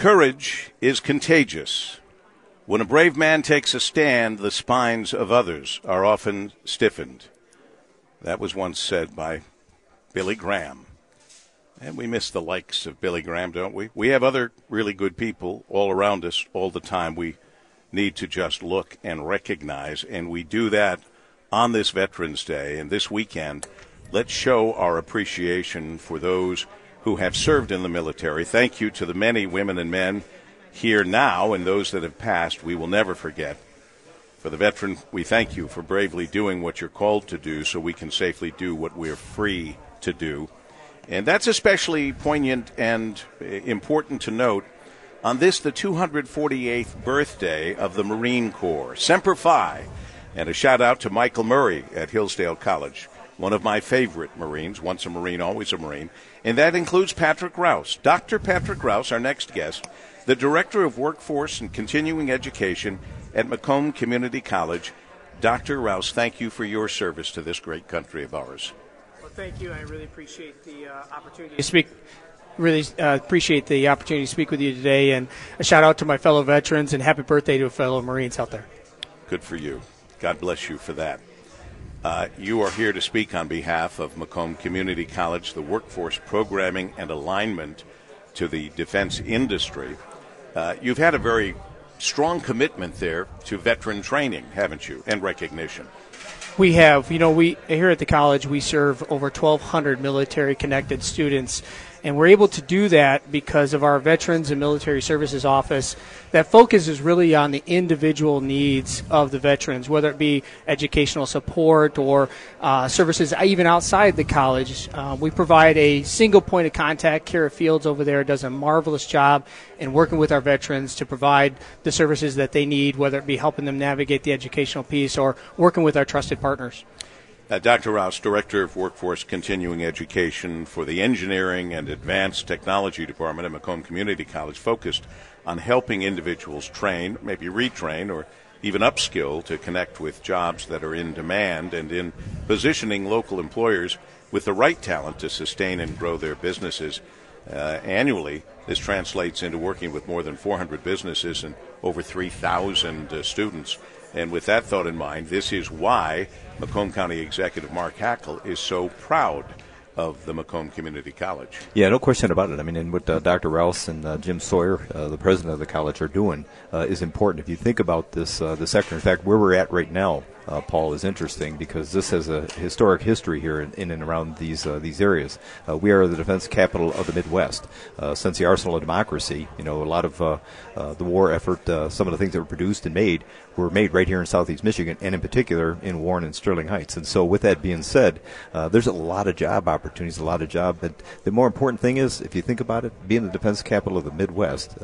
Courage is contagious. When a brave man takes a stand, the spines of others are often stiffened. That was once said by Billy Graham. And we miss the likes of Billy Graham, don't we? We have other really good people all around us all the time. We need to just look and recognize, and we do that on this Veterans Day and this weekend. Let's show our appreciation for those who have served in the military. Thank you to the many women and men here now and those that have passed. We will never forget. For the veteran, we thank you for bravely doing what you're called to do so we can safely do what we're free to do. And that's especially poignant and important to note on this, the 248th birthday of the Marine Corps. Semper Fi. And a shout out to Michael Murray at Hillsdale College, one of my favorite Marines, once a Marine, always a Marine. And that includes Patrick Rouse. Dr. Patrick Rouse, our next guest, the Director of Workforce and Continuing Education at Macomb Community College. Dr. Rouse, thank you for your service to this great country of ours. Well, thank you. I really appreciate the uh, opportunity to speak. Really uh, appreciate the opportunity to speak with you today, and a shout out to my fellow veterans and happy birthday to fellow Marines out there. Good for you. God bless you for that. Uh, you are here to speak on behalf of Macomb Community College, the workforce programming and alignment to the defense industry. Uh, you've had a very strong commitment there to veteran training, haven't you, and recognition. We have. You know, we here at the college we serve over 1,200 military connected students and we're able to do that because of our Veterans and Military Services Office that focuses really on the individual needs of the veterans, whether it be educational support or uh, services even outside the college. Uh, we provide a single point of contact. Kara Fields over there does a marvelous job in working with our veterans to provide the services that they need, whether it be helping them navigate the educational piece or working with our trusted partners. Uh, Dr. Rouse, Director of Workforce Continuing Education for the Engineering and Advanced Technology Department at Macomb Community College, focused on helping individuals train, maybe retrain, or even upskill to connect with jobs that are in demand and in positioning local employers with the right talent to sustain and grow their businesses. Uh, annually, this translates into working with more than 400 businesses and over 3,000 uh, students. And with that thought in mind, this is why Macomb County Executive Mark Hackel is so proud of the Macomb Community College. Yeah, no question about it. I mean, and what uh, Dr. Rouse and uh, Jim Sawyer, uh, the president of the college, are doing uh, is important. If you think about this, uh, the sector, in fact, where we're at right now, uh, Paul, is interesting because this has a historic history here in, in and around these uh, these areas. Uh, we are the defense capital of the Midwest. Uh, since the arsenal of democracy, you know, a lot of uh, uh, the war effort, some of the things that were produced and made were made right here in Southeast Michigan, and in particular in Warren and Sterling Heights. And so, with that being said, there's a lot of job opportunities, a lot of job. But the more important thing is, if you think about it, being the defense capital of the Midwest,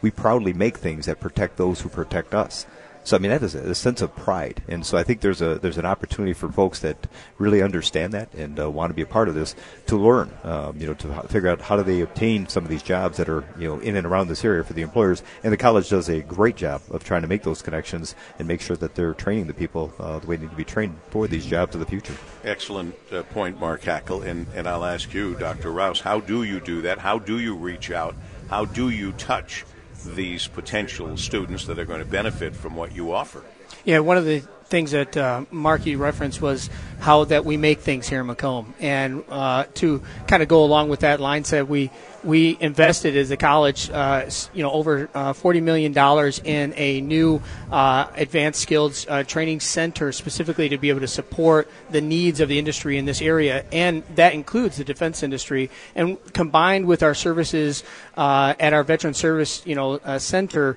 we proudly make things that protect those who protect us. So I mean that is a, a, sense of pride, and so I think there's a there's an opportunity for folks that really understand that and uh, want to be a part of this to learn, um, you know, to figure out how do they obtain some of these jobs that are you know in and around this area for the employers. And the college does a great job of trying to make those connections and make sure that they're training the people uh, the way they need to be trained for these jobs of the future. Excellent uh, point, Mark Hackel, and and I'll ask you, Dr. Rouse, how do you do that? How do you reach out? How do you touch? These potential students that are going to benefit from what you offer. Yeah, one of the things that uh, Marky referenced was how that we make things here in Macomb, and uh, to kind of go along with that line, said we we invested as a college, uh, you know, over uh, forty million dollars in a new uh, advanced skills uh, training center specifically to be able to support the needs of the industry in this area, and that includes the defense industry. And combined with our services uh, at our Veteran Service, you know, center,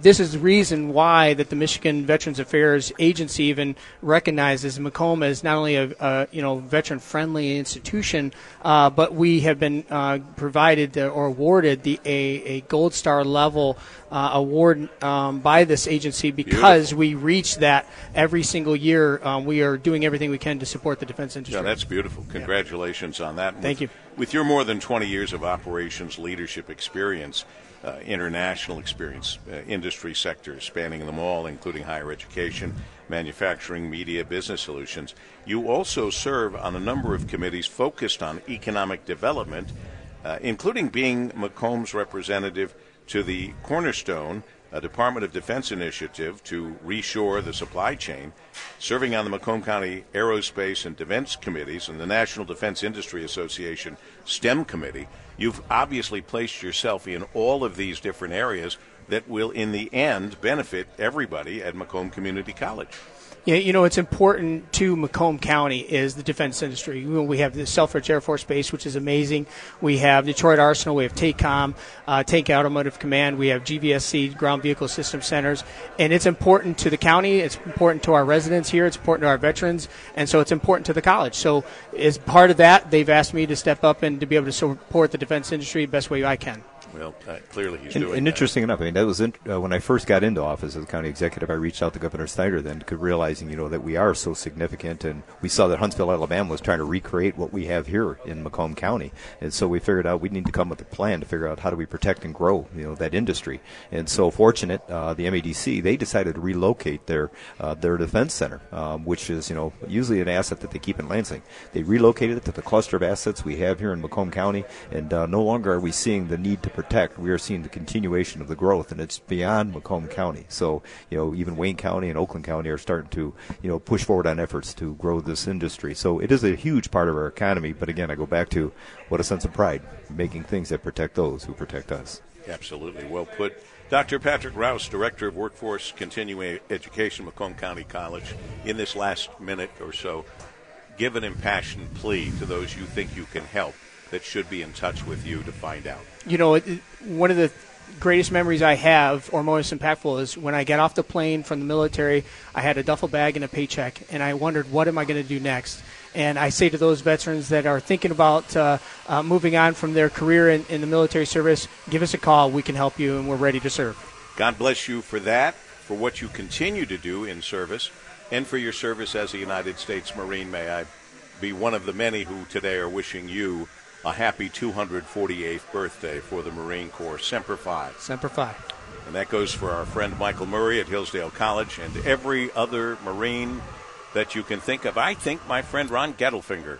this is the reason why that the Michigan Veterans Affairs Agency even recognizes Macomb as not only a, a you know veteran-friendly institution, but we have been providing provided or awarded the a, a gold star level uh, award um, by this agency because beautiful. we reach that every single year. Um, we are doing everything we can to support the defense industry. Yeah, that's beautiful. Congratulations yeah. on that. Thank with, you. With your more than 20 years of operations leadership experience, uh, international experience, uh, industry sectors spanning them all, including higher education, manufacturing, media, business solutions. You also serve on a number of committees focused on economic development uh, including being Macomb's representative to the Cornerstone a Department of Defense initiative to reshore the supply chain, serving on the Macomb County Aerospace and Defense Committees and the National Defense Industry Association STEM Committee. You've obviously placed yourself in all of these different areas that will, in the end, benefit everybody at Macomb Community College. Yeah, you know, it's important to Macomb County is the defense industry. We have the Selfridge Air Force Base, which is amazing. We have Detroit Arsenal. We have TACOM, uh, Tank Automotive Command. We have GVSC, Ground Vehicle System Centers. And it's important to the county. It's important to our residents here. It's important to our veterans. And so it's important to the college. So as part of that, they've asked me to step up and to be able to support the defense industry the best way I can. Well, uh, clearly he's and, doing. And that. interesting enough, I mean, that was in, uh, when I first got into office as county executive. I reached out to Governor Snyder then, realizing you know that we are so significant, and we saw that Huntsville, Alabama, was trying to recreate what we have here in Macomb County, and so we figured out we need to come up with a plan to figure out how do we protect and grow you know that industry. And so, fortunate, uh, the MEDC they decided to relocate their uh, their defense center, um, which is you know usually an asset that they keep in Lansing. They relocated it to the cluster of assets we have here in Macomb County, and uh, no longer are we seeing the need to protect. We are seeing the continuation of the growth, and it's beyond Macomb County. So, you know, even Wayne County and Oakland County are starting to, you know, push forward on efforts to grow this industry. So it is a huge part of our economy. But again, I go back to what a sense of pride, making things that protect those who protect us. Absolutely. Well put. Dr. Patrick Rouse, Director of Workforce Continuing Education, Macomb County College, in this last minute or so, give an impassioned plea to those you think you can help that should be in touch with you to find out. You know, it, one of the greatest memories I have, or most impactful, is when I got off the plane from the military. I had a duffel bag and a paycheck, and I wondered, what am I going to do next? And I say to those veterans that are thinking about uh, uh, moving on from their career in, in the military service, give us a call. We can help you, and we're ready to serve. God bless you for that, for what you continue to do in service, and for your service as a United States Marine. May I be one of the many who today are wishing you a happy 248th birthday for the Marine Corps. Semper Fi. Semper Fi. And that goes for our friend Michael Murray at Hillsdale College and every other Marine that you can think of. I think my friend Ron Gettelfinger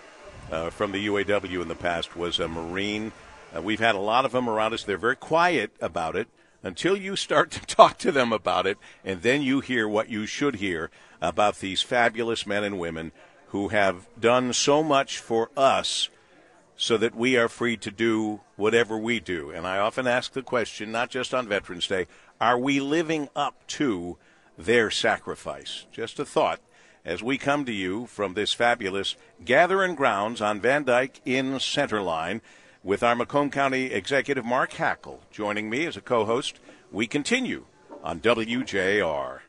uh, from the UAW in the past was a Marine. Uh, we've had a lot of them around us. They're very quiet about it until you start to talk to them about it, and then you hear what you should hear about these fabulous men and women who have done so much for us so that we are free to do whatever we do. And I often ask the question, not just on Veterans Day, are we living up to their sacrifice? Just a thought as we come to you from this fabulous gathering grounds on Van Dyke in Center Line with our Macomb County Executive Mark Hackel joining me as a co host. We continue on WJR.